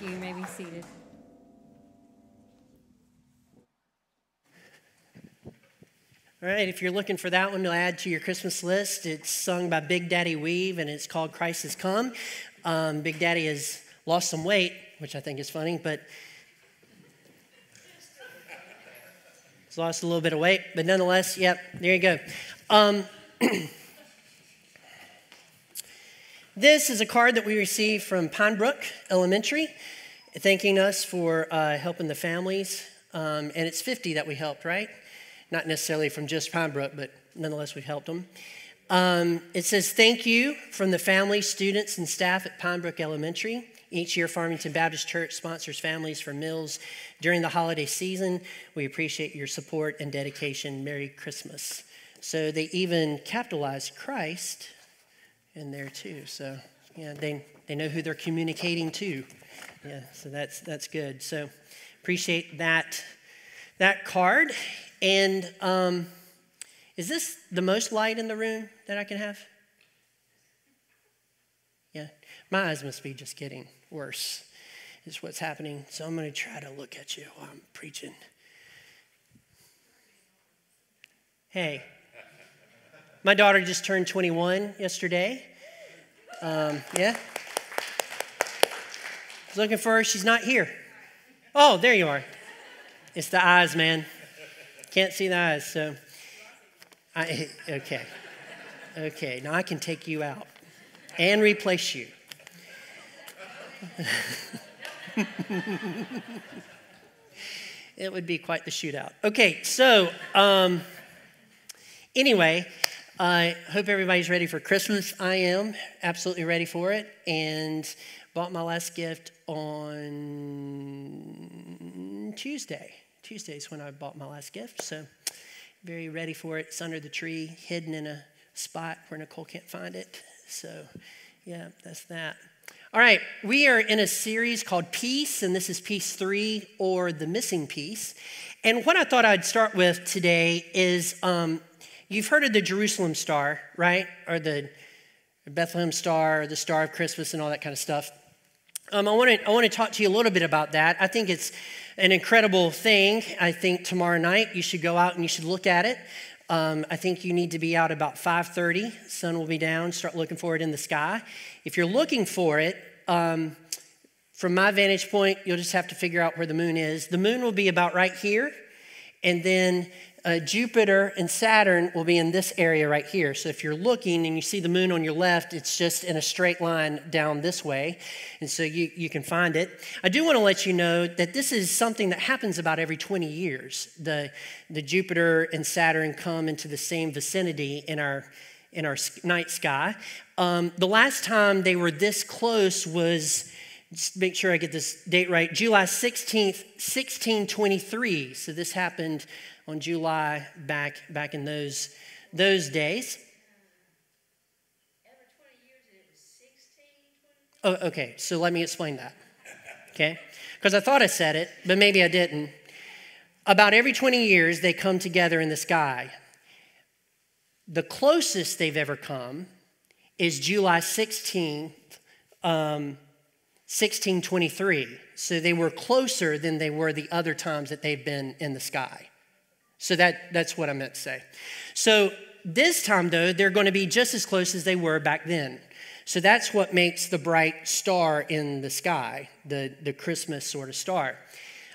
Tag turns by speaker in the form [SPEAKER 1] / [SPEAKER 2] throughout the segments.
[SPEAKER 1] You. you may be seated.
[SPEAKER 2] All right, if you're looking for that one to add to your Christmas list, it's sung by Big Daddy Weave and it's called Christ Has Come. Um, Big Daddy has lost some weight, which I think is funny, but he's lost a little bit of weight. But nonetheless, yep, there you go. Um, this is a card that we received from Pine Brook Elementary, thanking us for uh, helping the families. Um, and it's 50 that we helped, right? not necessarily from just Pine Brook, but nonetheless, we've helped them. Um, it says, Thank you from the family, students, and staff at Pine Brook Elementary. Each year, Farmington Baptist Church sponsors families for meals during the holiday season. We appreciate your support and dedication. Merry Christmas. So they even capitalized Christ in there too. So yeah, they, they know who they're communicating to. Yeah, so that's that's good. So appreciate that that card. And um, is this the most light in the room that I can have? Yeah, my eyes must be just getting worse, is what's happening. So I'm going to try to look at you while I'm preaching. Hey, my daughter just turned 21 yesterday. Um, yeah. Was looking for her. She's not here. Oh, there you are. It's the eyes, man. Can't see the eyes, so I, okay. Okay, now I can take you out and replace you. it would be quite the shootout. Okay, so um, anyway, I hope everybody's ready for Christmas. I am absolutely ready for it, and bought my last gift on Tuesday. Tuesday's when I bought my last gift, so very ready for it. It's under the tree, hidden in a spot where Nicole can't find it. So, yeah, that's that. All right, we are in a series called Peace, and this is piece three, or the missing piece. And what I thought I'd start with today is um, you've heard of the Jerusalem star, right? Or the Bethlehem star, or the star of Christmas, and all that kind of stuff. Um, I want to I talk to you a little bit about that. I think it's an incredible thing. I think tomorrow night you should go out and you should look at it. Um, I think you need to be out about 5:30. Sun will be down. Start looking for it in the sky. If you're looking for it, um, from my vantage point, you'll just have to figure out where the moon is. The moon will be about right here, and then uh, Jupiter and Saturn will be in this area right here. So if you're looking and you see the moon on your left, it's just in a straight line down this way. And so you, you can find it. I do want to let you know that this is something that happens about every 20 years. The, the Jupiter and Saturn come into the same vicinity in our, in our night sky. Um, the last time they were this close was just make sure I get this date right, July 16th, 1623. So this happened on July back, back in those, those days. Oh, okay, so let me explain that. Okay? Because I thought I said it, but maybe I didn't. About every 20 years, they come together in the sky. The closest they've ever come is July 16th, um, 1623. So they were closer than they were the other times that they've been in the sky. So that, that's what I meant to say. So this time, though, they're going to be just as close as they were back then. So that's what makes the bright star in the sky, the, the Christmas sort of star.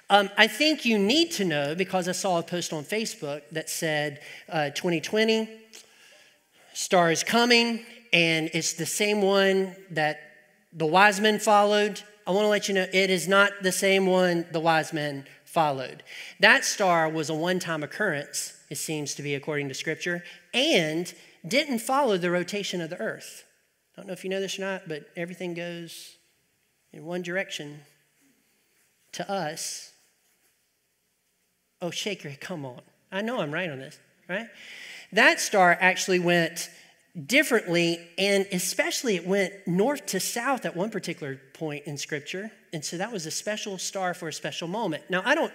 [SPEAKER 2] Um, I think you need to know because I saw a post on Facebook that said uh, 2020, star is coming, and it's the same one that the wise men followed. I want to let you know it is not the same one the wise men followed. That star was a one time occurrence, it seems to be according to Scripture, and didn't follow the rotation of the earth. I don't know if you know this or not, but everything goes in one direction to us. Oh, Shaker, come on. I know I'm right on this, right? That star actually went differently, and especially it went north to south at one particular point in Scripture. And so that was a special star for a special moment. Now, I don't,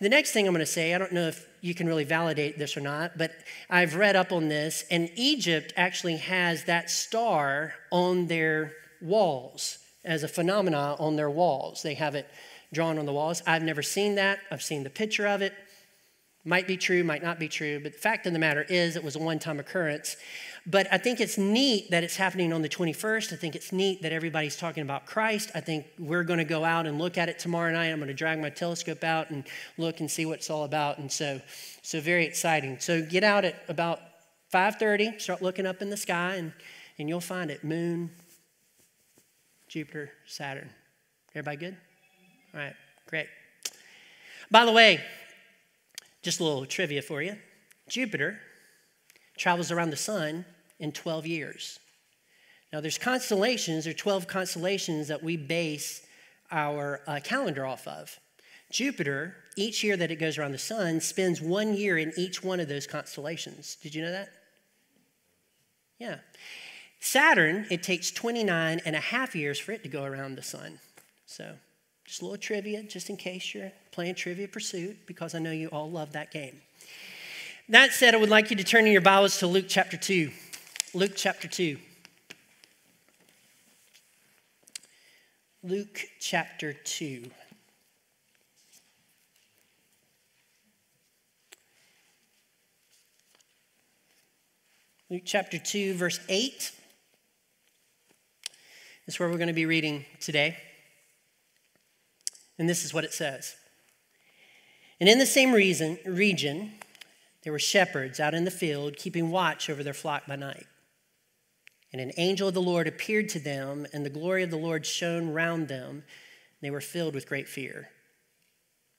[SPEAKER 2] the next thing I'm going to say, I don't know if you can really validate this or not, but I've read up on this, and Egypt actually has that star on their walls as a phenomena on their walls. They have it drawn on the walls. I've never seen that. I've seen the picture of it. Might be true, might not be true, but the fact of the matter is it was a one time occurrence. But I think it's neat that it's happening on the 21st. I think it's neat that everybody's talking about Christ. I think we're going to go out and look at it tomorrow night. I'm going to drag my telescope out and look and see what it's all about. And so, so very exciting. So get out at about 5:30. Start looking up in the sky, and and you'll find it: Moon, Jupiter, Saturn. Everybody good? All right, great. By the way, just a little trivia for you. Jupiter travels around the sun in 12 years. Now, there's constellations, there are 12 constellations that we base our uh, calendar off of. Jupiter, each year that it goes around the sun, spends one year in each one of those constellations. Did you know that? Yeah. Saturn, it takes 29 and a half years for it to go around the sun. So, just a little trivia, just in case you're playing Trivia Pursuit, because I know you all love that game. That said, I would like you to turn in your Bibles to Luke chapter 2. Luke chapter 2. Luke chapter 2. Luke chapter 2, verse 8 is where we're going to be reading today. And this is what it says. And in the same reason, region, there were shepherds out in the field keeping watch over their flock by night. And an angel of the Lord appeared to them, and the glory of the Lord shone round them, and they were filled with great fear.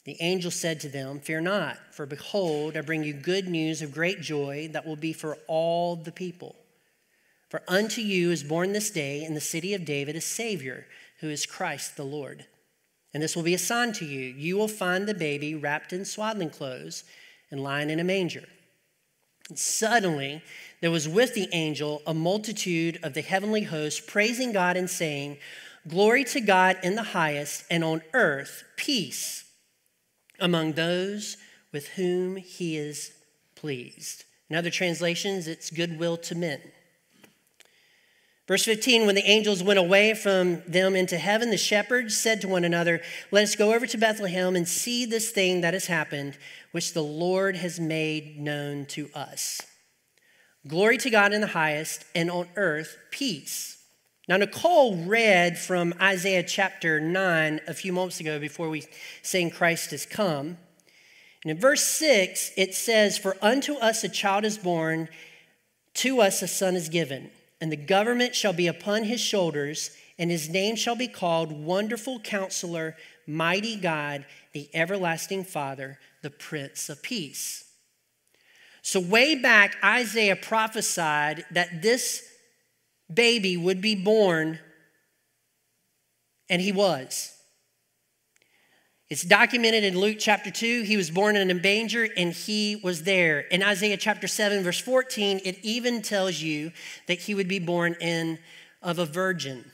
[SPEAKER 2] The angel said to them, Fear not, for behold, I bring you good news of great joy that will be for all the people. For unto you is born this day in the city of David a Savior, who is Christ the Lord. And this will be a sign to you. You will find the baby wrapped in swaddling clothes and lying in a manger. And suddenly, there was with the angel a multitude of the heavenly host praising God and saying, Glory to God in the highest, and on earth peace among those with whom he is pleased. In other translations, it's goodwill to men. Verse 15 When the angels went away from them into heaven, the shepherds said to one another, Let us go over to Bethlehem and see this thing that has happened, which the Lord has made known to us. Glory to God in the highest, and on earth, peace. Now, Nicole read from Isaiah chapter 9 a few moments ago before we sang Christ has come. And in verse 6, it says, For unto us a child is born, to us a son is given and the government shall be upon his shoulders, and his name shall be called Wonderful Counselor, Mighty God, the Everlasting Father, the Prince of Peace. So, way back, Isaiah prophesied that this baby would be born, and he was. It's documented in Luke chapter 2. He was born in a manger and he was there. In Isaiah chapter 7, verse 14, it even tells you that he would be born in of a virgin.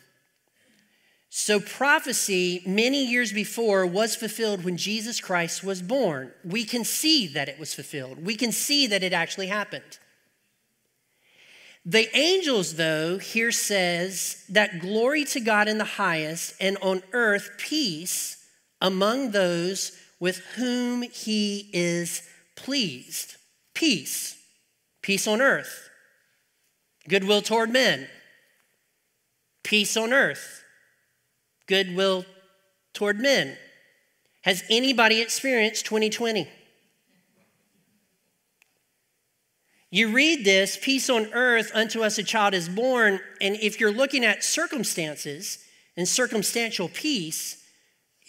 [SPEAKER 2] So, prophecy many years before was fulfilled when Jesus Christ was born. We can see that it was fulfilled, we can see that it actually happened. The angels, though, here says that glory to God in the highest and on earth peace among those with whom he is pleased. Peace, peace on earth, goodwill toward men, peace on earth, goodwill toward men. Has anybody experienced 2020? You read this, peace on earth, unto us a child is born, and if you're looking at circumstances and circumstantial peace,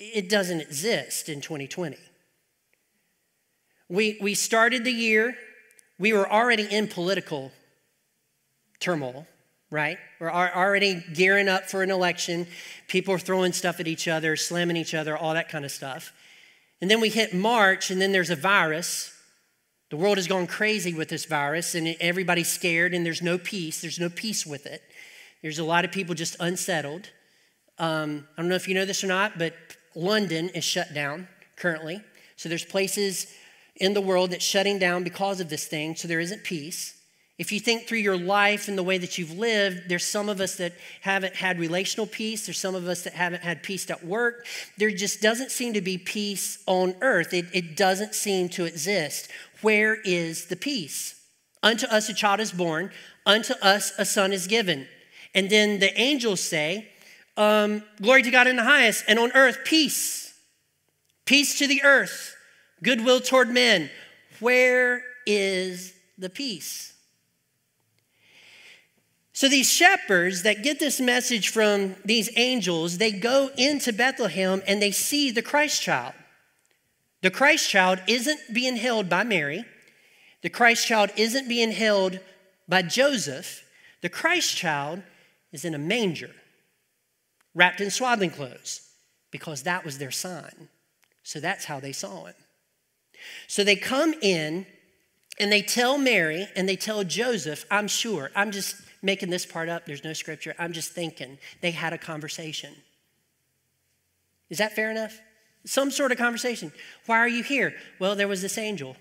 [SPEAKER 2] it doesn't exist in 2020. We, we started the year, we were already in political turmoil, right? We're already gearing up for an election. People are throwing stuff at each other, slamming each other, all that kind of stuff. And then we hit March, and then there's a virus. The world has gone crazy with this virus, and everybody's scared, and there's no peace. There's no peace with it. There's a lot of people just unsettled. Um, I don't know if you know this or not, but London is shut down currently. So there's places in the world that's shutting down because of this thing, so there isn't peace. If you think through your life and the way that you've lived, there's some of us that haven't had relational peace. There's some of us that haven't had peace at work. There just doesn't seem to be peace on earth. It, it doesn't seem to exist. Where is the peace? Unto us a child is born, unto us a son is given. And then the angels say, um, Glory to God in the highest, and on earth, peace. Peace to the earth, goodwill toward men. Where is the peace? So these shepherds that get this message from these angels, they go into Bethlehem and they see the Christ child. The Christ child isn't being held by Mary. The Christ child isn't being held by Joseph. The Christ child is in a manger, wrapped in swaddling clothes, because that was their sign. So that's how they saw him. So they come in and they tell Mary and they tell Joseph, I'm sure, I'm just making this part up. There's no scripture. I'm just thinking they had a conversation. Is that fair enough? Some sort of conversation. Why are you here? Well, there was this angel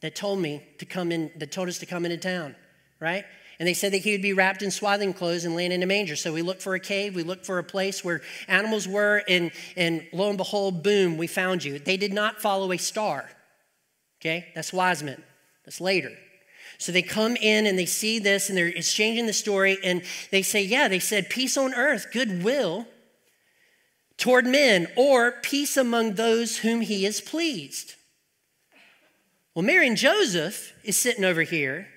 [SPEAKER 2] that told me to come in, that told us to come into town, right? And they said that he would be wrapped in swaddling clothes and laying in a manger. So we looked for a cave, we looked for a place where animals were, and, and lo and behold, boom, we found you. They did not follow a star. Okay? That's wise men. That's later. So they come in and they see this and they're exchanging the story and they say, Yeah, they said, peace on earth, goodwill toward men, or peace among those whom he is pleased. Well, Mary and Joseph is sitting over here.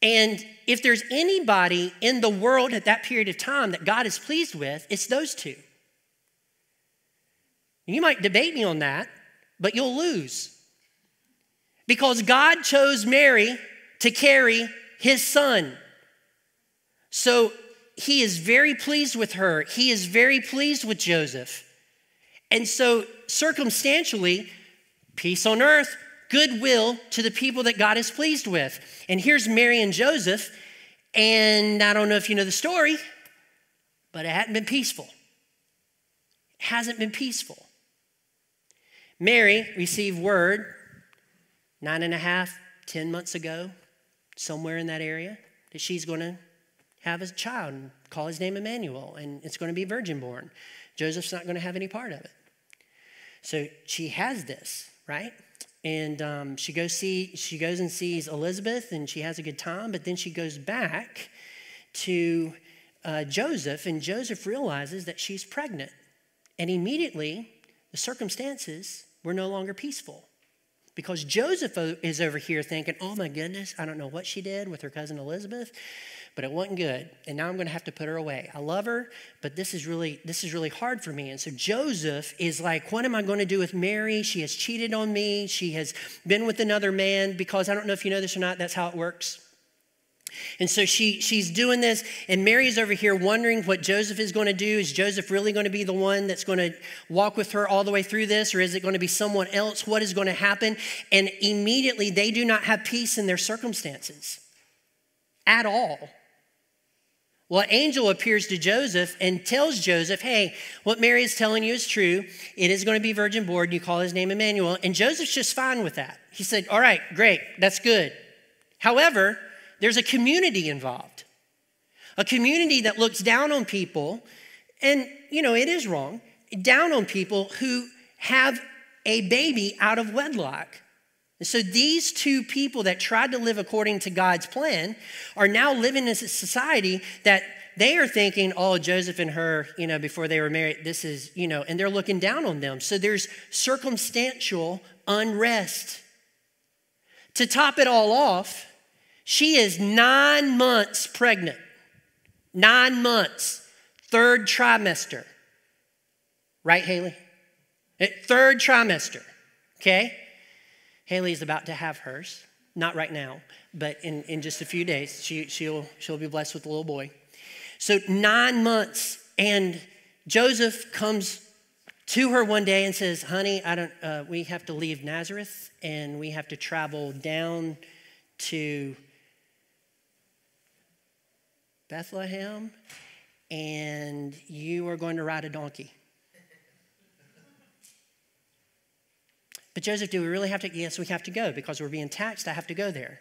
[SPEAKER 2] And if there's anybody in the world at that period of time that God is pleased with, it's those two. You might debate me on that, but you'll lose. Because God chose Mary to carry his son. So he is very pleased with her. He is very pleased with Joseph. And so, circumstantially, peace on earth, goodwill to the people that God is pleased with. And here's Mary and Joseph. And I don't know if you know the story, but it hadn't been peaceful. It hasn't been peaceful. Mary received word nine and a half, ten months ago somewhere in that area that she's going to have a child and call his name Emmanuel, and it's going to be virgin born. Joseph's not going to have any part of it. So she has this, right? And um, she goes see she goes and sees Elizabeth, and she has a good time. But then she goes back to uh, Joseph, and Joseph realizes that she's pregnant, and immediately the circumstances were no longer peaceful. Because Joseph is over here thinking, oh my goodness, I don't know what she did with her cousin Elizabeth, but it wasn't good. And now I'm going to have to put her away. I love her, but this is really this is really hard for me. And so Joseph is like, what am I going to do with Mary? She has cheated on me. She has been with another man because I don't know if you know this or not, that's how it works. And so she, she's doing this, and Mary's over here wondering what Joseph is going to do. Is Joseph really going to be the one that's going to walk with her all the way through this, or is it going to be someone else? What is going to happen? And immediately they do not have peace in their circumstances at all. Well, angel appears to Joseph and tells Joseph, hey, what Mary is telling you is true. It is going to be virgin born. You call his name Emmanuel. And Joseph's just fine with that. He said, all right, great, that's good. However, there's a community involved, a community that looks down on people, and you know, it is wrong, down on people who have a baby out of wedlock. And so these two people that tried to live according to God's plan are now living in a society that they are thinking, oh, Joseph and her, you know, before they were married, this is, you know, and they're looking down on them. So there's circumstantial unrest. To top it all off, she is nine months pregnant. Nine months, third trimester. Right, Haley? Eh, third trimester, okay? Haley's about to have hers. Not right now, but in, in just a few days, she, she'll, she'll be blessed with a little boy. So, nine months, and Joseph comes to her one day and says, Honey, I don't, uh, we have to leave Nazareth and we have to travel down to Bethlehem, and you are going to ride a donkey. But Joseph, do we really have to? Yes, we have to go because we're being taxed. I have to go there.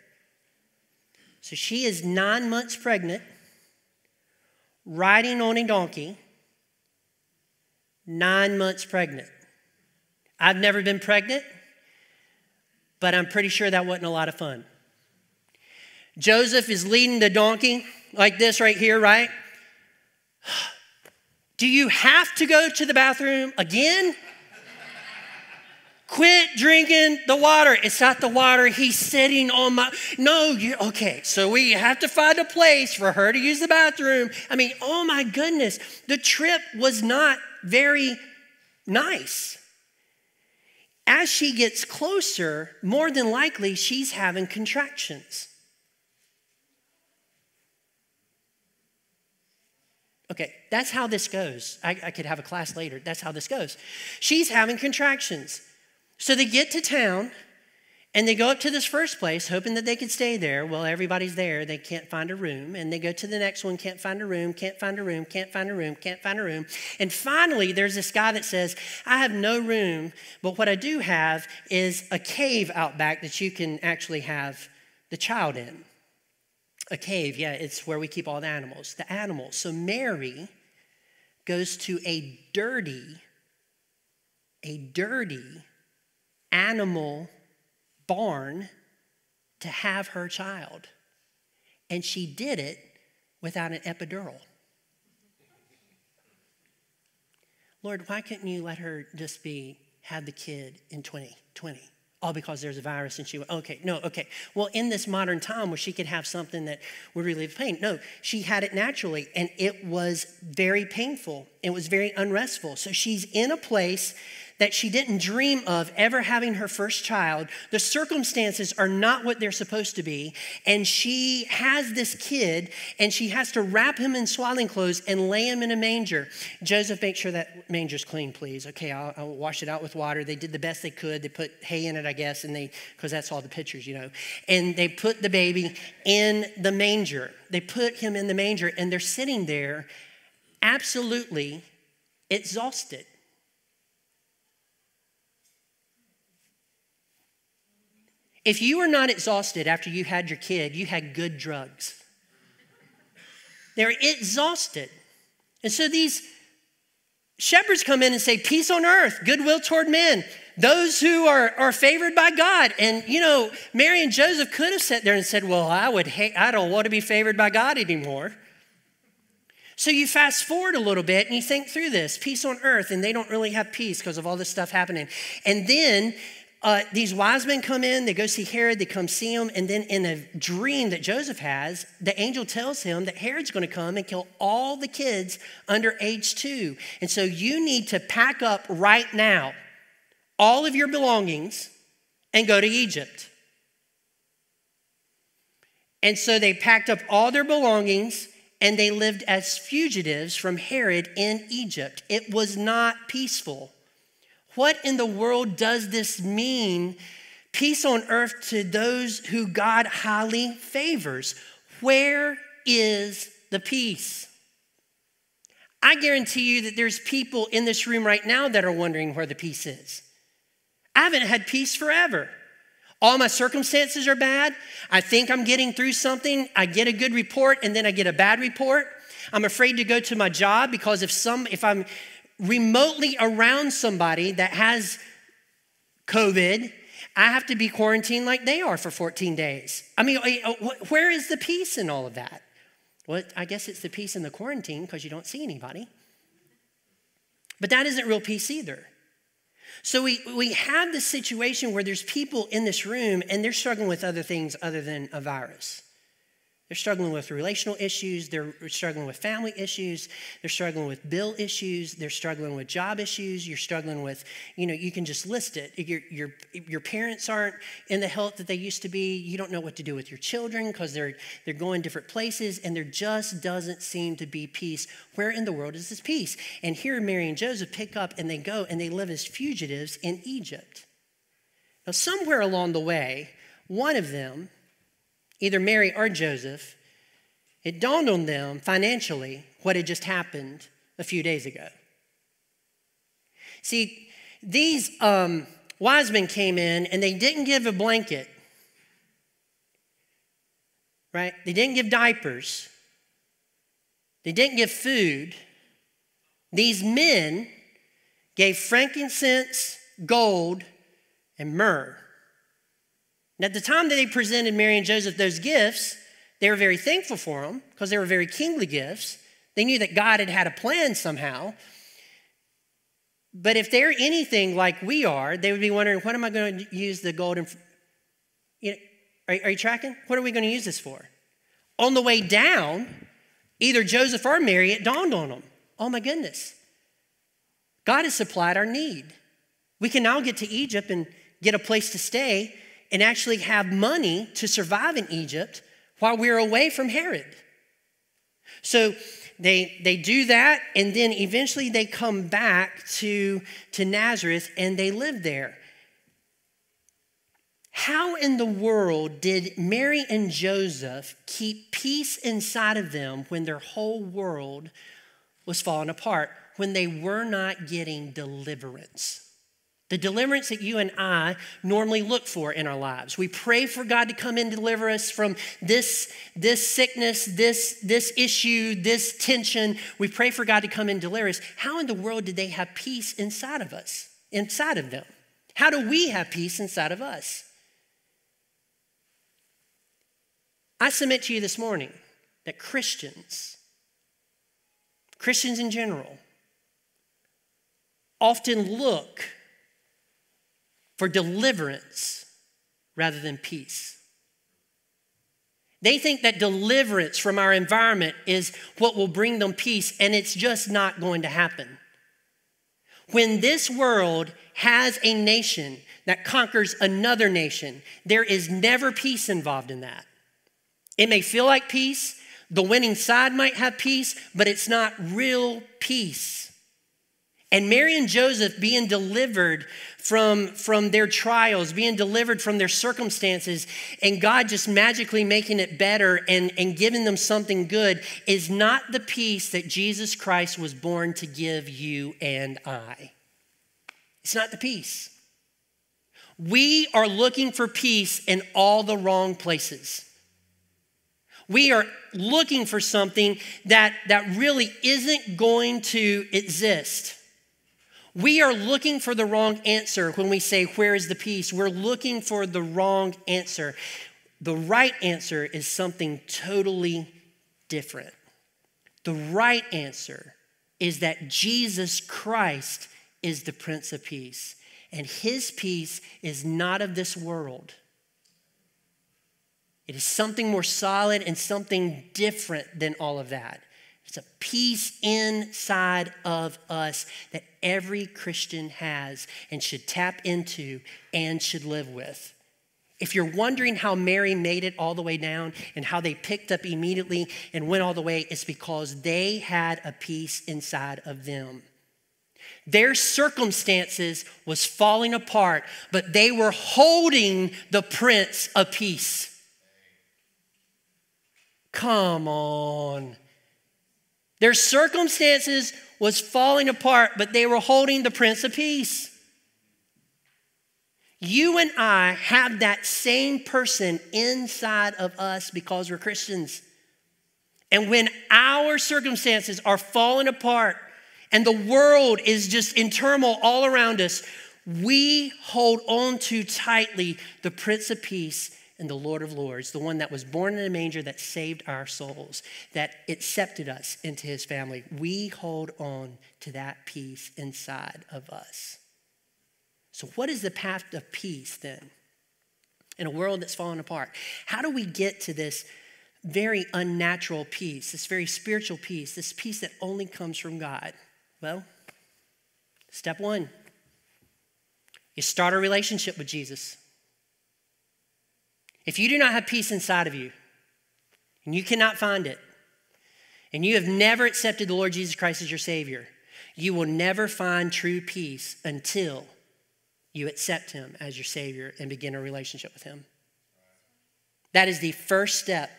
[SPEAKER 2] So she is nine months pregnant, riding on a donkey, nine months pregnant. I've never been pregnant, but I'm pretty sure that wasn't a lot of fun. Joseph is leading the donkey like this right here, right? Do you have to go to the bathroom again? Quit drinking the water. It's not the water. He's sitting on my. No, you okay. So we have to find a place for her to use the bathroom. I mean, oh my goodness. The trip was not very nice. As she gets closer, more than likely she's having contractions. Okay, that's how this goes. I, I, could have a class later. That's how this goes. She's having contractions. So they get to town and they go up to this first place, hoping that they could stay there. Well, everybody's there. They can't find a room. And they go to the next one, can't find a room, can't find a room, can't find a room, can't find a room. And finally, there's this guy that says, I have no room, but what I do have is a cave out back that you can actually have the child in. A cave, yeah, it's where we keep all the animals. The animals. So Mary goes to a dirty, a dirty animal barn to have her child. And she did it without an epidural. Lord, why couldn't you let her just be, have the kid in 2020? all because there's a virus and she went, okay, no, okay. Well, in this modern time where she could have something that would relieve pain, no, she had it naturally and it was very painful. It was very unrestful. So she's in a place that she didn't dream of ever having her first child. The circumstances are not what they're supposed to be. And she has this kid and she has to wrap him in swaddling clothes and lay him in a manger. Joseph, make sure that manger's clean, please. Okay, I'll, I'll wash it out with water. They did the best they could. They put hay in it, I guess, and they, because that's all the pictures, you know. And they put the baby in the manger. They put him in the manger and they're sitting there absolutely exhausted. If you were not exhausted after you had your kid, you had good drugs. They're exhausted. And so these shepherds come in and say, Peace on earth, goodwill toward men, those who are, are favored by God. And, you know, Mary and Joseph could have sat there and said, Well, I would hate, I don't want to be favored by God anymore. So you fast forward a little bit and you think through this peace on earth, and they don't really have peace because of all this stuff happening. And then uh, these wise men come in, they go see Herod, they come see him, and then in a dream that Joseph has, the angel tells him that Herod's going to come and kill all the kids under age two. And so you need to pack up right now all of your belongings and go to Egypt. And so they packed up all their belongings and they lived as fugitives from Herod in Egypt. It was not peaceful. What in the world does this mean? Peace on earth to those who God highly favors. Where is the peace? I guarantee you that there's people in this room right now that are wondering where the peace is. I haven't had peace forever. All my circumstances are bad. I think I'm getting through something. I get a good report and then I get a bad report. I'm afraid to go to my job because if some if I'm remotely around somebody that has COVID, I have to be quarantined like they are for 14 days. I mean, uh, where is the peace in all of that? Well, I guess it's the peace in the quarantine because you don't see anybody. But that isn't real peace either. So we, we have this situation where there's people in this room and they're struggling with other things other than a virus. They're struggling with relational issues. They're struggling with family issues. They're struggling with bill issues. They're struggling with job issues. You're struggling with, you know, you can just list it. Your, your, your parents aren't in the health that they used to be. You don't know what to do with your children because they're, they're going different places and there just doesn't seem to be peace. Where in the world is this peace? And here Mary and Joseph pick up and they go and they live as fugitives in Egypt. Now, somewhere along the way, one of them, either Mary or Joseph, it dawned on them financially what had just happened a few days ago. See, these um, wise men came in and they didn't give a blanket. right? They didn't give diapers, they didn't give food. These men gave frankincense, gold, and myrrh. And at the time that they presented Mary and Joseph those gifts, they were very thankful for them because they were very kingly gifts. They knew that God had had a plan somehow. But if they're anything like we are, they would be wondering, what am I going to use the golden? You know, are, are you tracking? What are we going to use this for? On the way down, either Joseph or Mary, it dawned on them oh my goodness, God has supplied our need. We can now get to Egypt and get a place to stay and actually have money to survive in Egypt while we're away from Herod. So they, they do that, and then eventually they come back to, to Nazareth and they live there. How in the world did Mary and Joseph keep peace inside of them when their whole world was falling apart, when they were not getting deliverance? The deliverance that you and I normally look for in our lives. We pray for God to come and deliver us from this, this sickness, this, this issue, this tension. We pray for God to come and deliver us. How in the world did they have peace inside of us, inside of them? How do we have peace inside of us? I submit to you this morning that Christians, Christians in general, often look for deliverance rather than peace. They think that deliverance from our environment is what will bring them peace, and it's just not going to happen. When this world has a nation that conquers another nation, there is never peace involved in that. It may feel like peace, the winning side might have peace, but it's not real peace. And Mary and Joseph being delivered from, from their trials, being delivered from their circumstances, and God just magically making it better and, and giving them something good is not the peace that Jesus Christ was born to give you and I. It's not the peace. We are looking for peace in all the wrong places. We are looking for something that, that really isn't going to exist. We are looking for the wrong answer when we say, Where is the peace? We're looking for the wrong answer. The right answer is something totally different. The right answer is that Jesus Christ is the Prince of Peace, and his peace is not of this world. It is something more solid and something different than all of that. It's a peace inside of us that every Christian has and should tap into and should live with. If you're wondering how Mary made it all the way down and how they picked up immediately and went all the way, it's because they had a peace inside of them. Their circumstances was falling apart, but they were holding the Prince of Peace. Come on. Their circumstances was falling apart, but they were holding the Prince of Peace. You and I have that same person inside of us because we're Christians. And when our circumstances are falling apart and the world is just in turmoil all around us, we hold on to tightly the Prince of Peace and the Lord of Lords, the one that was born in a manger that saved our souls, that accepted us into his family. We hold on to that peace inside of us. So, what is the path of peace then? In a world that's falling apart, how do we get to this very unnatural peace, this very spiritual peace, this peace that only comes from God? Well, step one, you start a relationship with Jesus. If you do not have peace inside of you, and you cannot find it, and you have never accepted the Lord Jesus Christ as your Savior, you will never find true peace until you accept Him as your Savior and begin a relationship with Him. That is the first step.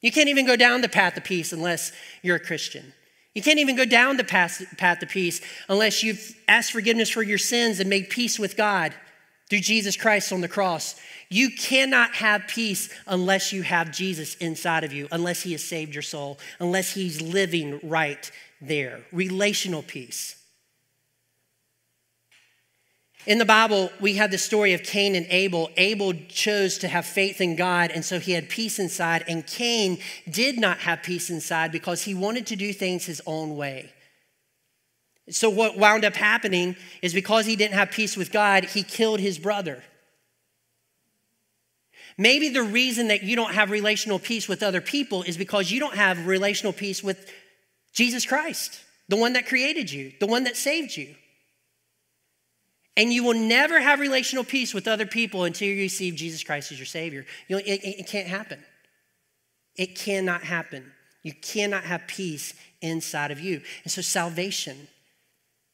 [SPEAKER 2] You can't even go down the path of peace unless you're a Christian. You can't even go down the path, path of peace unless you've asked forgiveness for your sins and made peace with God. Through Jesus Christ on the cross. You cannot have peace unless you have Jesus inside of you, unless He has saved your soul, unless He's living right there. Relational peace. In the Bible, we have the story of Cain and Abel. Abel chose to have faith in God, and so he had peace inside. And Cain did not have peace inside because he wanted to do things his own way. So, what wound up happening is because he didn't have peace with God, he killed his brother. Maybe the reason that you don't have relational peace with other people is because you don't have relational peace with Jesus Christ, the one that created you, the one that saved you. And you will never have relational peace with other people until you receive Jesus Christ as your Savior. You know, it, it can't happen. It cannot happen. You cannot have peace inside of you. And so, salvation,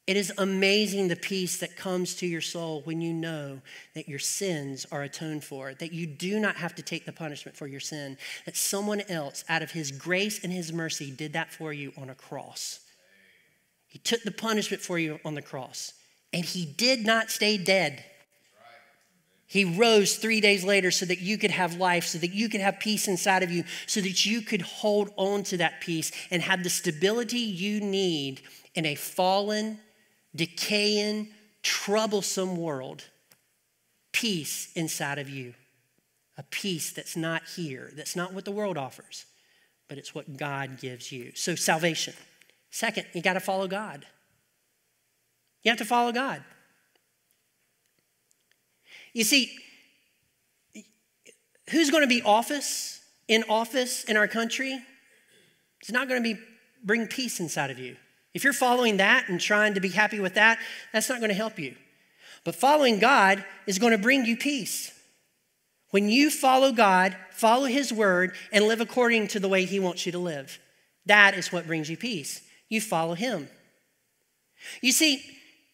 [SPEAKER 2] it is amazing the peace that comes to your soul when you know that your sins are atoned for, that you do not have to take the punishment for your sin, that someone else, out of His grace and His mercy, did that for you on a cross. He took the punishment for you on the cross. And he did not stay dead. He rose three days later so that you could have life, so that you could have peace inside of you, so that you could hold on to that peace and have the stability you need in a fallen, decaying, troublesome world. Peace inside of you. A peace that's not here, that's not what the world offers, but it's what God gives you. So, salvation. Second, you got to follow God. You have to follow God. You see, who's going to be office in office in our country? It's not going to be bring peace inside of you. If you're following that and trying to be happy with that, that's not going to help you. But following God is going to bring you peace. When you follow God, follow His word, and live according to the way He wants you to live, that is what brings you peace. You follow Him. You see,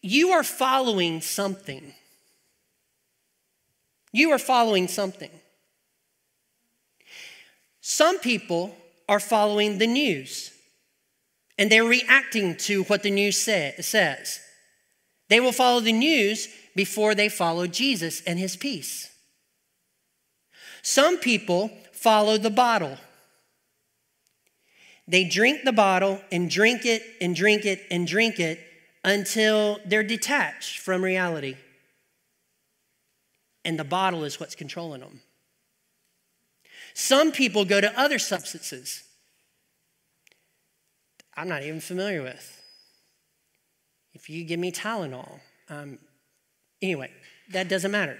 [SPEAKER 2] you are following something. You are following something. Some people are following the news and they're reacting to what the news say, says. They will follow the news before they follow Jesus and his peace. Some people follow the bottle. They drink the bottle and drink it and drink it and drink it until they're detached from reality. And the bottle is what's controlling them. Some people go to other substances I'm not even familiar with. If you give me Tylenol, um, anyway, that doesn't matter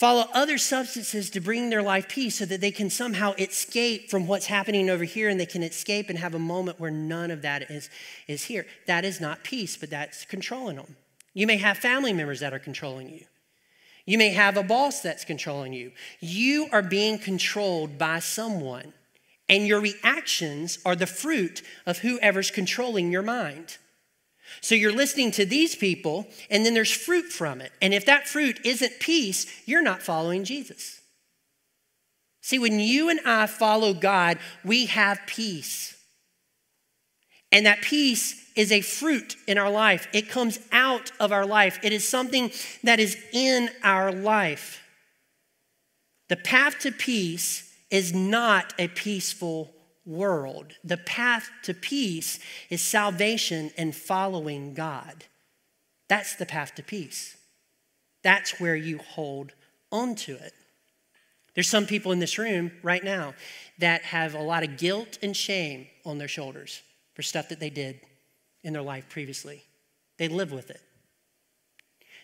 [SPEAKER 2] follow other substances to bring their life peace so that they can somehow escape from what's happening over here and they can escape and have a moment where none of that is, is here. That is not peace, but that's controlling them. You may have family members that are controlling you. You may have a boss that's controlling you. You are being controlled by someone, and your reactions are the fruit of whoever's controlling your mind. So you're listening to these people, and then there's fruit from it. And if that fruit isn't peace, you're not following Jesus. See, when you and I follow God, we have peace. And that peace is a fruit in our life, it comes out of our life, it is something that is in our life. The path to peace is not a peaceful world. The path to peace is salvation and following God. That's the path to peace. That's where you hold on to it. There's some people in this room right now that have a lot of guilt and shame on their shoulders for stuff that they did in their life previously. They live with it.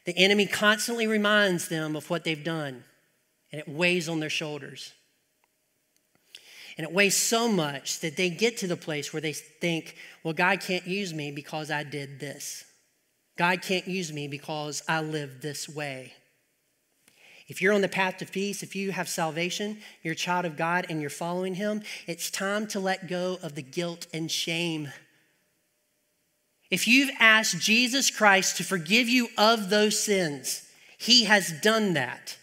[SPEAKER 2] The enemy constantly reminds them of what they've done, and it weighs on their shoulders. And it weighs so much that they get to the place where they think, well, God can't use me because I did this. God can't use me because I live this way. If you're on the path to peace, if you have salvation, you're a child of God and you're following Him, it's time to let go of the guilt and shame. If you've asked Jesus Christ to forgive you of those sins, He has done that.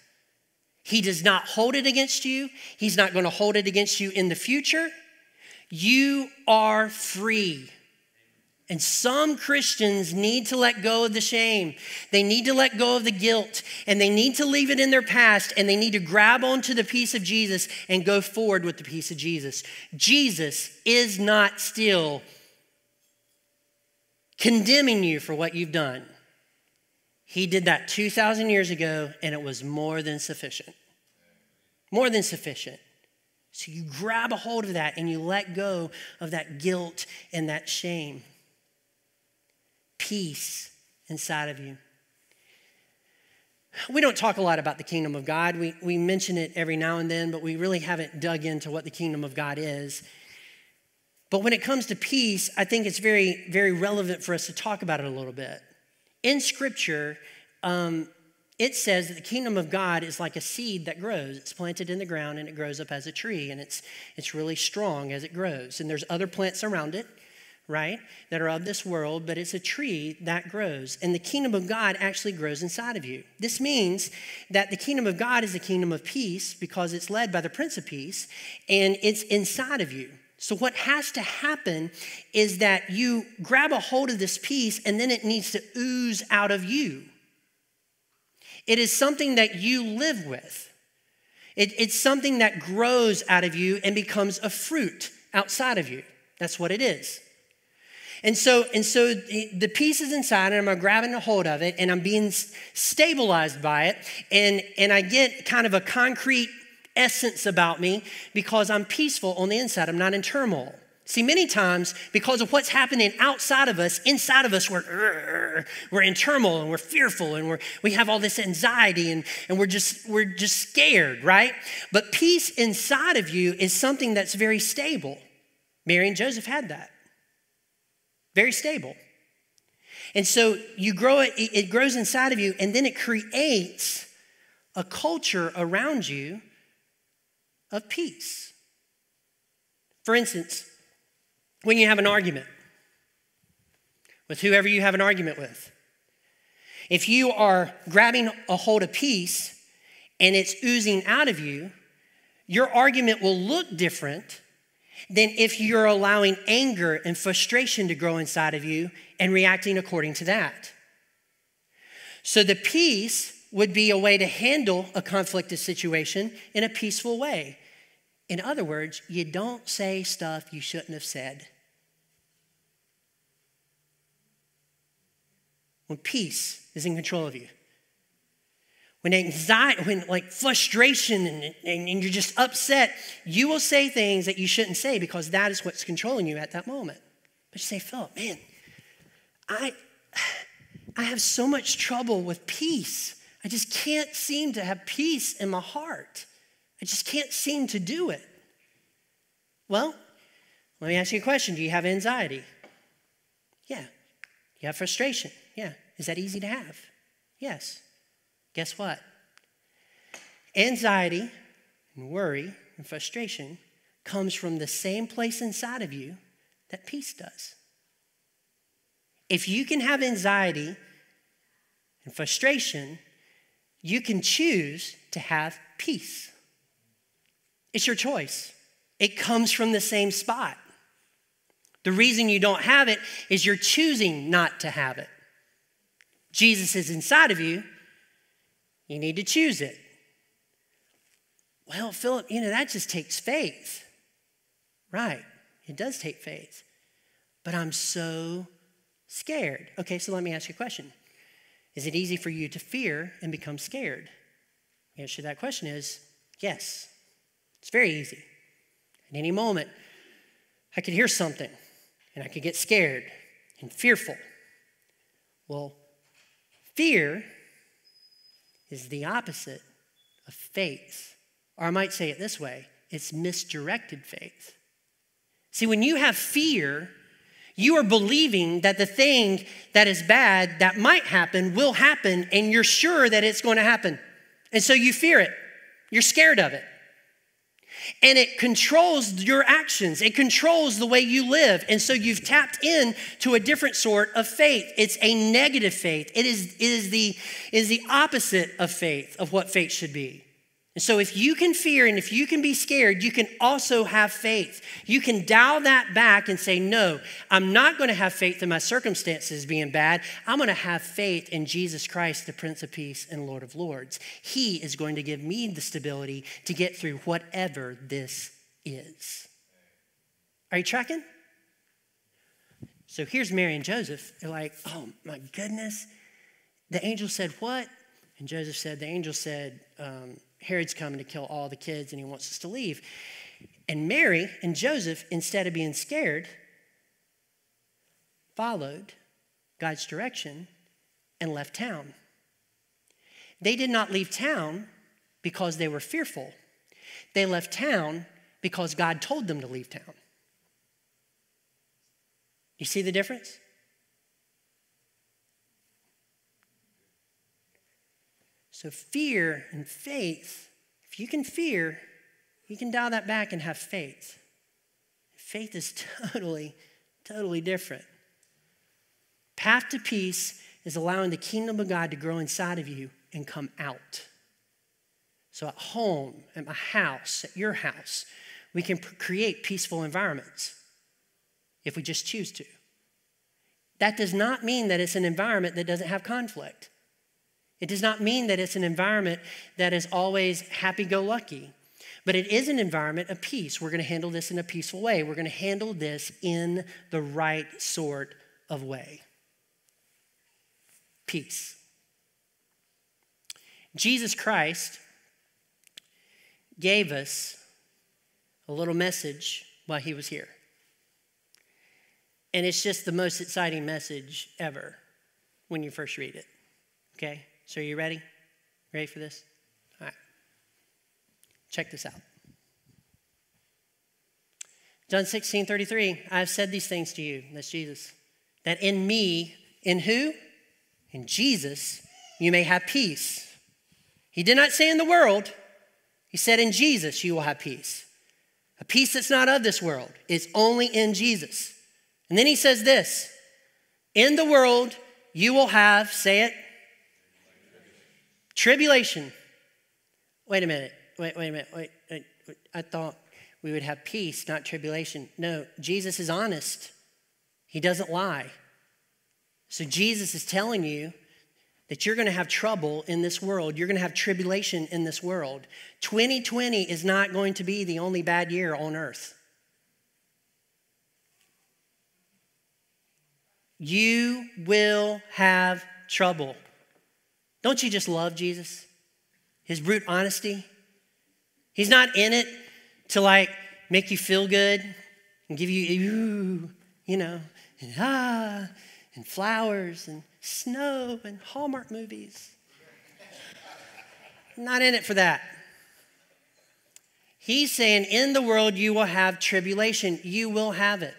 [SPEAKER 2] He does not hold it against you. He's not going to hold it against you in the future. You are free. And some Christians need to let go of the shame. They need to let go of the guilt and they need to leave it in their past and they need to grab onto the peace of Jesus and go forward with the peace of Jesus. Jesus is not still condemning you for what you've done. He did that 2,000 years ago and it was more than sufficient. More than sufficient. So you grab a hold of that and you let go of that guilt and that shame peace inside of you. We don't talk a lot about the kingdom of God. We, we mention it every now and then, but we really haven't dug into what the kingdom of God is. But when it comes to peace, I think it's very, very relevant for us to talk about it a little bit. In Scripture, um, it says that the kingdom of God is like a seed that grows. It's planted in the ground and it grows up as a tree, and it's, it's really strong as it grows. And there's other plants around it right, that are of this world, but it's a tree that grows. And the kingdom of God actually grows inside of you. This means that the kingdom of God is a kingdom of peace because it's led by the Prince of Peace and it's inside of you. So, what has to happen is that you grab a hold of this peace and then it needs to ooze out of you. It is something that you live with. It, it's something that grows out of you and becomes a fruit outside of you. That's what it is. And so, and so the peace is inside, and I'm grabbing a hold of it, and I'm being stabilized by it, and, and I get kind of a concrete essence about me because I'm peaceful on the inside. I'm not in turmoil. See, many times, because of what's happening outside of us, inside of us, we're, we're in turmoil and we're fearful and we're, we have all this anxiety and, and we're, just, we're just scared, right? But peace inside of you is something that's very stable. Mary and Joseph had that very stable. And so you grow it, it grows inside of you, and then it creates a culture around you of peace. For instance, when you have an argument with whoever you have an argument with, if you are grabbing a hold of peace and it's oozing out of you, your argument will look different than if you're allowing anger and frustration to grow inside of you and reacting according to that. So the peace would be a way to handle a conflicted situation in a peaceful way. In other words, you don't say stuff you shouldn't have said. When peace is in control of you when anxiety, when like frustration and, and, and, you're just upset, you will say things that you shouldn't say because that is what's controlling you at that moment. But you say, Philip, man, I, I have so much trouble with peace. I just can't seem to have peace in my heart. I just can't seem to do it. Well, let me ask you a question Do you have anxiety? Yeah. You have frustration? Yeah. Is that easy to have? Yes. Guess what? Anxiety and worry and frustration comes from the same place inside of you that peace does. If you can have anxiety and frustration, you can choose to have peace. It's your choice. It comes from the same spot. The reason you don't have it is you're choosing not to have it. Jesus is inside of you, you need to choose it. Well, Philip, you know, that just takes faith. Right, it does take faith. But I'm so scared. Okay, so let me ask you a question Is it easy for you to fear and become scared? The answer to that question is yes. It's very easy. At any moment, I could hear something and I could get scared and fearful. Well, fear is the opposite of faith. Or I might say it this way it's misdirected faith. See, when you have fear, you are believing that the thing that is bad that might happen will happen, and you're sure that it's going to happen. And so you fear it, you're scared of it and it controls your actions. It controls the way you live. And so you've tapped in to a different sort of faith. It's a negative faith. It is, it is, the, it is the opposite of faith of what faith should be And so, if you can fear and if you can be scared, you can also have faith. You can dial that back and say, No, I'm not going to have faith in my circumstances being bad. I'm going to have faith in Jesus Christ, the Prince of Peace and Lord of Lords. He is going to give me the stability to get through whatever this is. Are you tracking? So here's Mary and Joseph. They're like, Oh my goodness. The angel said, What? And Joseph said, The angel said, um, Herod's coming to kill all the kids and he wants us to leave. And Mary and Joseph, instead of being scared, followed God's direction and left town. They did not leave town because they were fearful. They left town because God told them to leave town. You see the difference? So, fear and faith, if you can fear, you can dial that back and have faith. Faith is totally, totally different. Path to peace is allowing the kingdom of God to grow inside of you and come out. So, at home, at my house, at your house, we can create peaceful environments if we just choose to. That does not mean that it's an environment that doesn't have conflict. It does not mean that it's an environment that is always happy go lucky, but it is an environment of peace. We're going to handle this in a peaceful way. We're going to handle this in the right sort of way. Peace. Jesus Christ gave us a little message while he was here. And it's just the most exciting message ever when you first read it. Okay? So, are you ready? Ready for this? All right. Check this out. John 16, 33. I have said these things to you, that's Jesus, that in me, in who? In Jesus, you may have peace. He did not say in the world, he said in Jesus, you will have peace. A peace that's not of this world, it's only in Jesus. And then he says this In the world, you will have, say it, Tribulation. Wait a minute. Wait, wait a minute. Wait, wait, I thought we would have peace, not tribulation. No, Jesus is honest. He doesn't lie. So Jesus is telling you that you're going to have trouble in this world. You're going to have tribulation in this world. 2020 is not going to be the only bad year on earth. You will have trouble. Don't you just love Jesus? His brute honesty. He's not in it to like make you feel good and give you, you know, and ah, and flowers and snow and Hallmark movies. not in it for that. He's saying, In the world you will have tribulation. You will have it.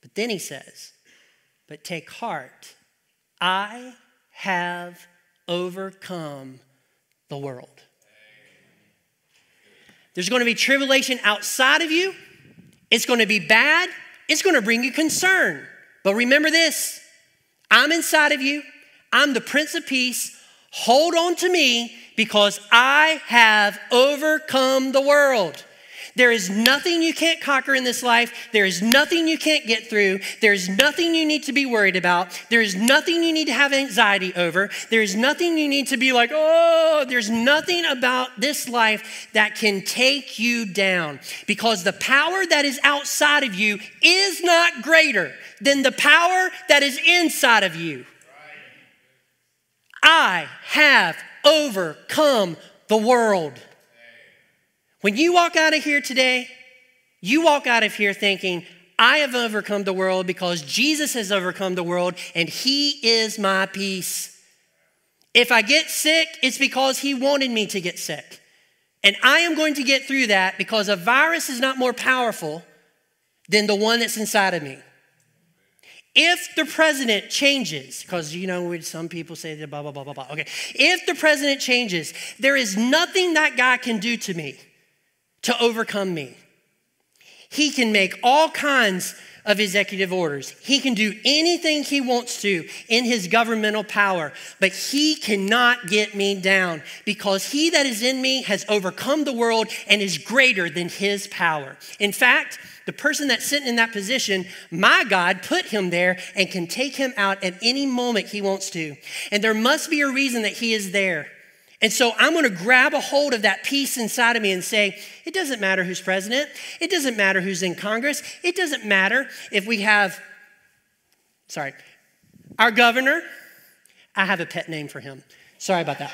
[SPEAKER 2] But then he says, But take heart. I have overcome the world. There's going to be tribulation outside of you. It's going to be bad. It's going to bring you concern. But remember this I'm inside of you. I'm the Prince of Peace. Hold on to me because I have overcome the world. There is nothing you can't conquer in this life. There is nothing you can't get through. There is nothing you need to be worried about. There is nothing you need to have anxiety over. There is nothing you need to be like, oh, there's nothing about this life that can take you down because the power that is outside of you is not greater than the power that is inside of you. I have overcome the world. When you walk out of here today, you walk out of here thinking, I have overcome the world because Jesus has overcome the world and He is my peace. If I get sick, it's because He wanted me to get sick. And I am going to get through that because a virus is not more powerful than the one that's inside of me. If the president changes, because you know some people say that blah, blah, blah, blah, blah. Okay. If the president changes, there is nothing that guy can do to me to overcome me. He can make all kinds of executive orders. He can do anything he wants to in his governmental power, but he cannot get me down because he that is in me has overcome the world and is greater than his power. In fact, the person that's sitting in that position, my God put him there and can take him out at any moment he wants to. And there must be a reason that he is there. And so I'm going to grab a hold of that peace inside of me and say, it doesn't matter who's president. It doesn't matter who's in Congress. It doesn't matter if we have, sorry, our governor. I have a pet name for him. Sorry about that.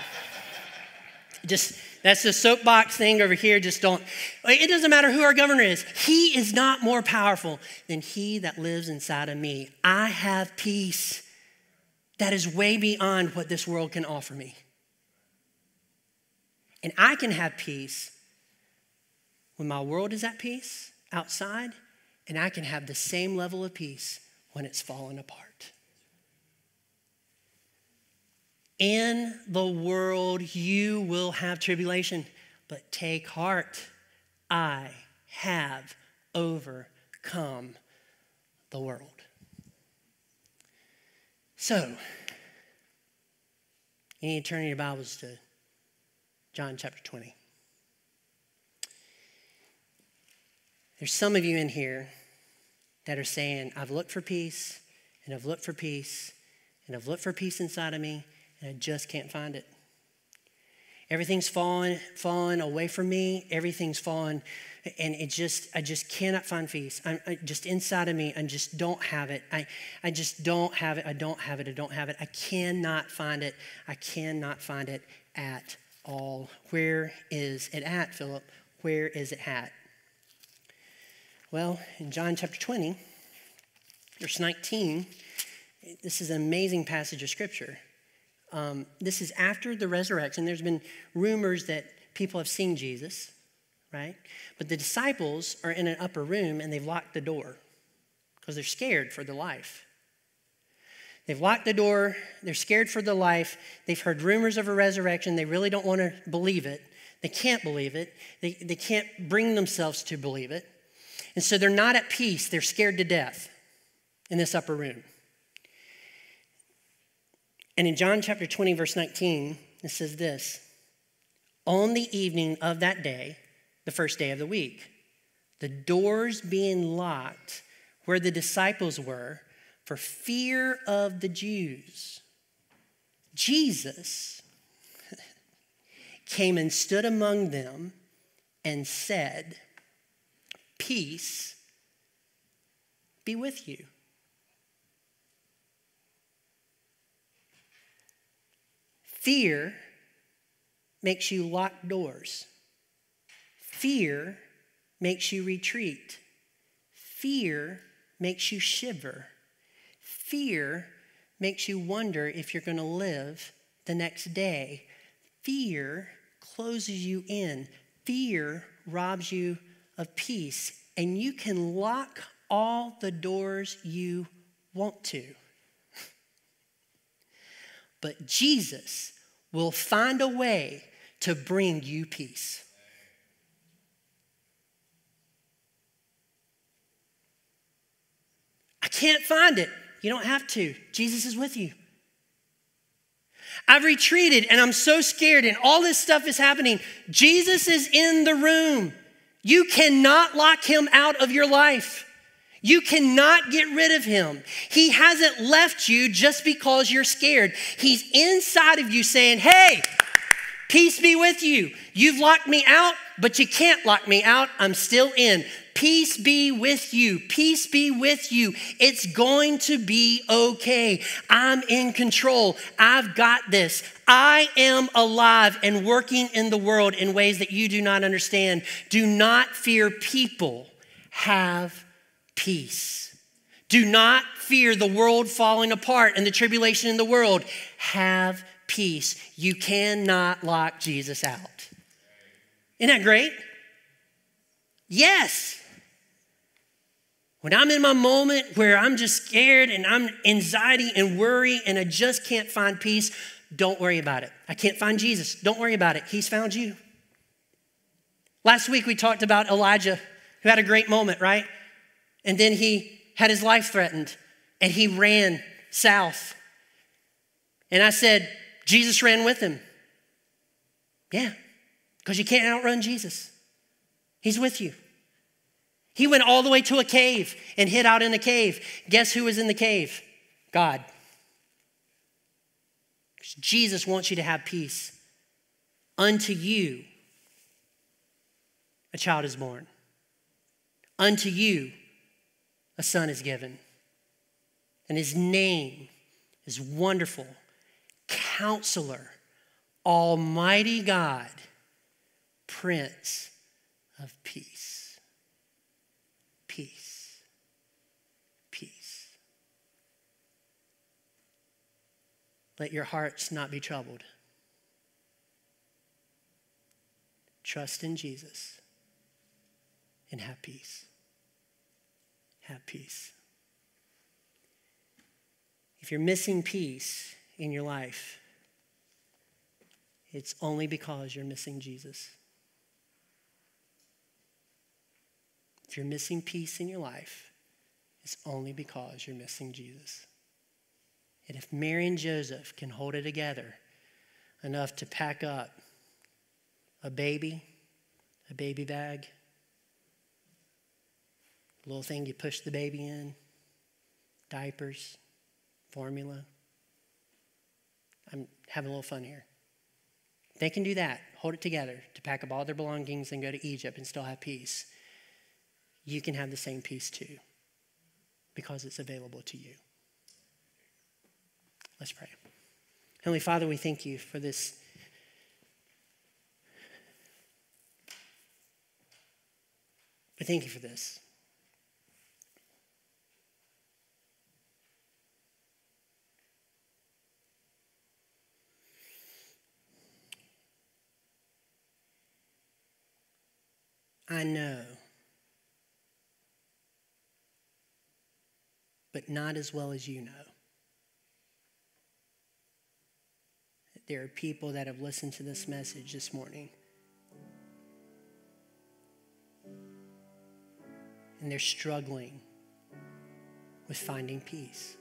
[SPEAKER 2] Just, that's the soapbox thing over here. Just don't, it doesn't matter who our governor is. He is not more powerful than he that lives inside of me. I have peace that is way beyond what this world can offer me. And I can have peace when my world is at peace outside, and I can have the same level of peace when it's fallen apart. In the world, you will have tribulation, but take heart. I have overcome the world. So, you need to turn your Bibles to John chapter 20. There's some of you in here that are saying, I've looked for peace, and I've looked for peace, and I've looked for peace inside of me, and I just can't find it. Everything's fallen, fallen away from me. Everything's fallen, and it just, I just cannot find peace. I'm I, just inside of me. I just don't have it. I, I just don't have it. I don't have it. I don't have it. I cannot find it. I cannot find it at all. Where is it at, Philip? Where is it at? Well, in John chapter 20, verse 19, this is an amazing passage of scripture. Um, this is after the resurrection. There's been rumors that people have seen Jesus, right? But the disciples are in an upper room and they've locked the door because they're scared for their life. They've locked the door. They're scared for their life. They've heard rumors of a resurrection. They really don't want to believe it. They can't believe it. They, they can't bring themselves to believe it. And so they're not at peace. They're scared to death in this upper room. And in John chapter 20, verse 19, it says this On the evening of that day, the first day of the week, the doors being locked where the disciples were, for fear of the Jews. Jesus came and stood among them and said, Peace be with you. Fear makes you lock doors. Fear makes you retreat. Fear makes you shiver. Fear makes you wonder if you're going to live the next day. Fear closes you in. Fear robs you of peace. And you can lock all the doors you want to. But Jesus will find a way to bring you peace. I can't find it. You don't have to. Jesus is with you. I've retreated and I'm so scared, and all this stuff is happening. Jesus is in the room. You cannot lock him out of your life. You cannot get rid of him. He hasn't left you just because you're scared. He's inside of you saying, Hey, peace be with you. You've locked me out, but you can't lock me out. I'm still in. Peace be with you. Peace be with you. It's going to be okay. I'm in control. I've got this. I am alive and working in the world in ways that you do not understand. Do not fear people. Have peace. Do not fear the world falling apart and the tribulation in the world. Have peace. You cannot lock Jesus out. Isn't that great? Yes. When I'm in my moment where I'm just scared and I'm anxiety and worry and I just can't find peace, don't worry about it. I can't find Jesus. Don't worry about it. He's found you. Last week we talked about Elijah, who had a great moment, right? And then he had his life threatened and he ran south. And I said, Jesus ran with him. Yeah, because you can't outrun Jesus. He's with you. He went all the way to a cave and hid out in a cave. Guess who was in the cave? God. Jesus wants you to have peace. Unto you, a child is born. Unto you, a son is given. And his name is Wonderful, Counselor, Almighty God, Prince of Peace. Peace. Peace. Let your hearts not be troubled. Trust in Jesus and have peace. Have peace. If you're missing peace in your life, it's only because you're missing Jesus. If you're missing peace in your life, it's only because you're missing Jesus. And if Mary and Joseph can hold it together enough to pack up a baby, a baby bag, a little thing you push the baby in, diapers, formula. I'm having a little fun here. They can do that, hold it together to pack up all their belongings and go to Egypt and still have peace. You can have the same peace too because it's available to you. Let's pray. Heavenly Father, we thank you for this But thank you for this. I know, but not as well as you know. There are people that have listened to this message this morning and they're struggling with finding peace.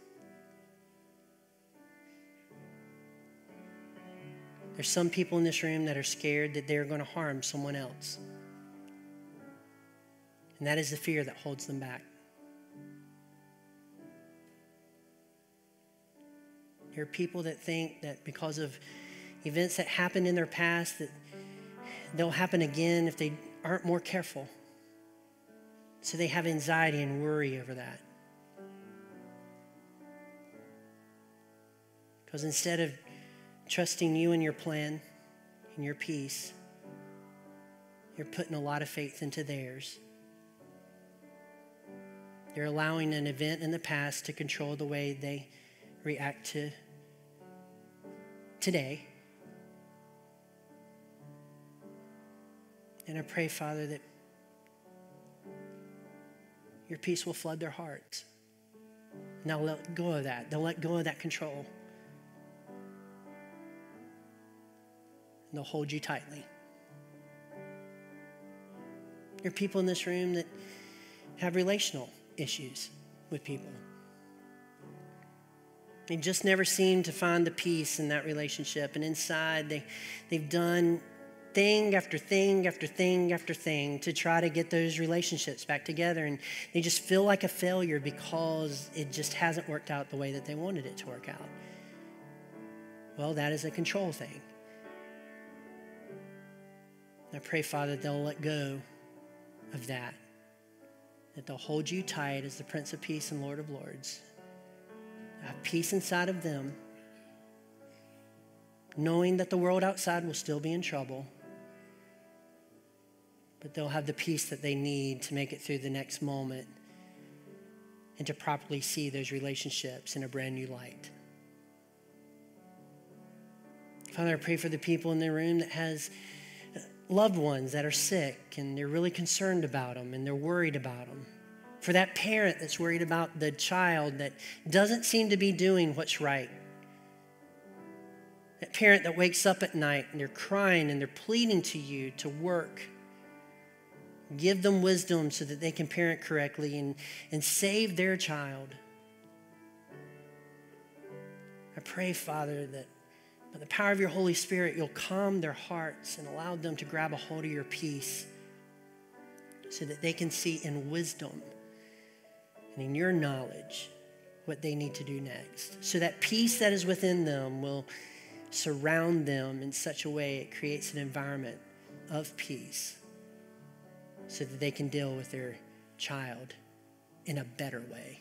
[SPEAKER 2] There's some people in this room that are scared that they're going to harm someone else. And that is the fear that holds them back. There are people that think that because of events that happened in their past that they'll happen again if they aren't more careful. So they have anxiety and worry over that. Because instead of trusting you and your plan and your peace, you're putting a lot of faith into theirs. You're allowing an event in the past to control the way they react to today. And I pray, Father, that your peace will flood their hearts. And they'll let go of that. They'll let go of that control. And they'll hold you tightly. There are people in this room that have relational issues with people. They just never seem to find the peace in that relationship. And inside, they, they've done thing after thing after thing after thing to try to get those relationships back together. And they just feel like a failure because it just hasn't worked out the way that they wanted it to work out. Well, that is a control thing. I pray, Father, they'll let go of that, that they'll hold you tight as the Prince of Peace and Lord of Lords. Have peace inside of them knowing that the world outside will still be in trouble, but they'll have the peace that they need to make it through the next moment and to properly see those relationships in a brand new light. Father, I pray for the people in the room that has loved ones that are sick and they're really concerned about them and they're worried about them. For that parent that's worried about the child that doesn't seem to be doing what's right. That parent that wakes up at night and they're crying and they're pleading to you to work Give them wisdom so that they can parent correctly and, and save their child. I pray, Father, that by the power of your Holy Spirit, you'll calm their hearts and allow them to grab a hold of your peace so that they can see in wisdom and in your knowledge what they need to do next. So that peace that is within them will surround them in such a way it creates an environment of peace so that they can deal with their child in a better way.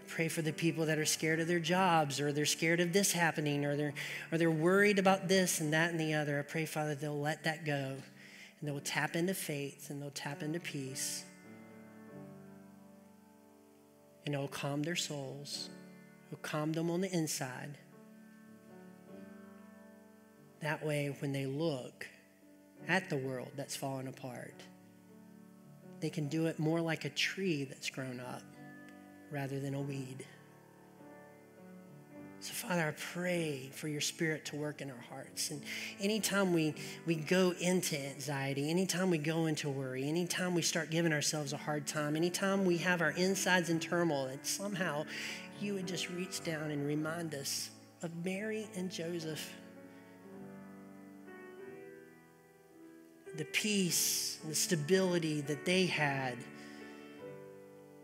[SPEAKER 2] I pray for the people that are scared of their jobs or they're scared of this happening or they're, or they're worried about this and that and the other. I pray, Father, they'll let that go and they'll tap into faith and they'll tap into peace and it'll calm their souls, it'll calm them on the inside. That way, when they look at the world that's fallen apart, they can do it more like a tree that's grown up rather than a weed. So, Father, I pray for your spirit to work in our hearts. And anytime we, we go into anxiety, anytime we go into worry, anytime we start giving ourselves a hard time, anytime we have our insides in turmoil, that somehow you would just reach down and remind us of Mary and Joseph. The peace and the stability that they had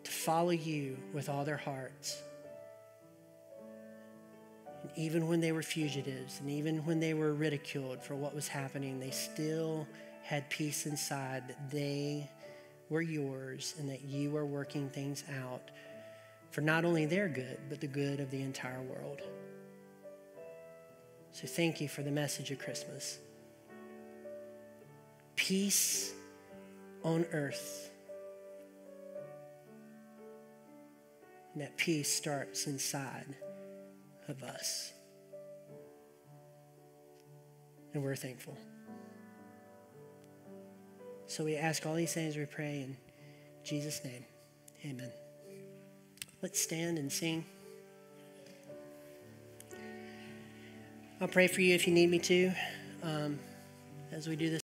[SPEAKER 2] to follow you with all their hearts. Even when they were fugitives and even when they were ridiculed for what was happening, they still had peace inside that they were yours and that you were working things out for not only their good, but the good of the entire world. So thank you for the message of Christmas. Peace on earth. And that peace starts inside of us. And we're thankful. So we ask all these things, we pray in Jesus' name. Amen. Let's stand and sing. I'll pray for you if you need me to um, as we do this.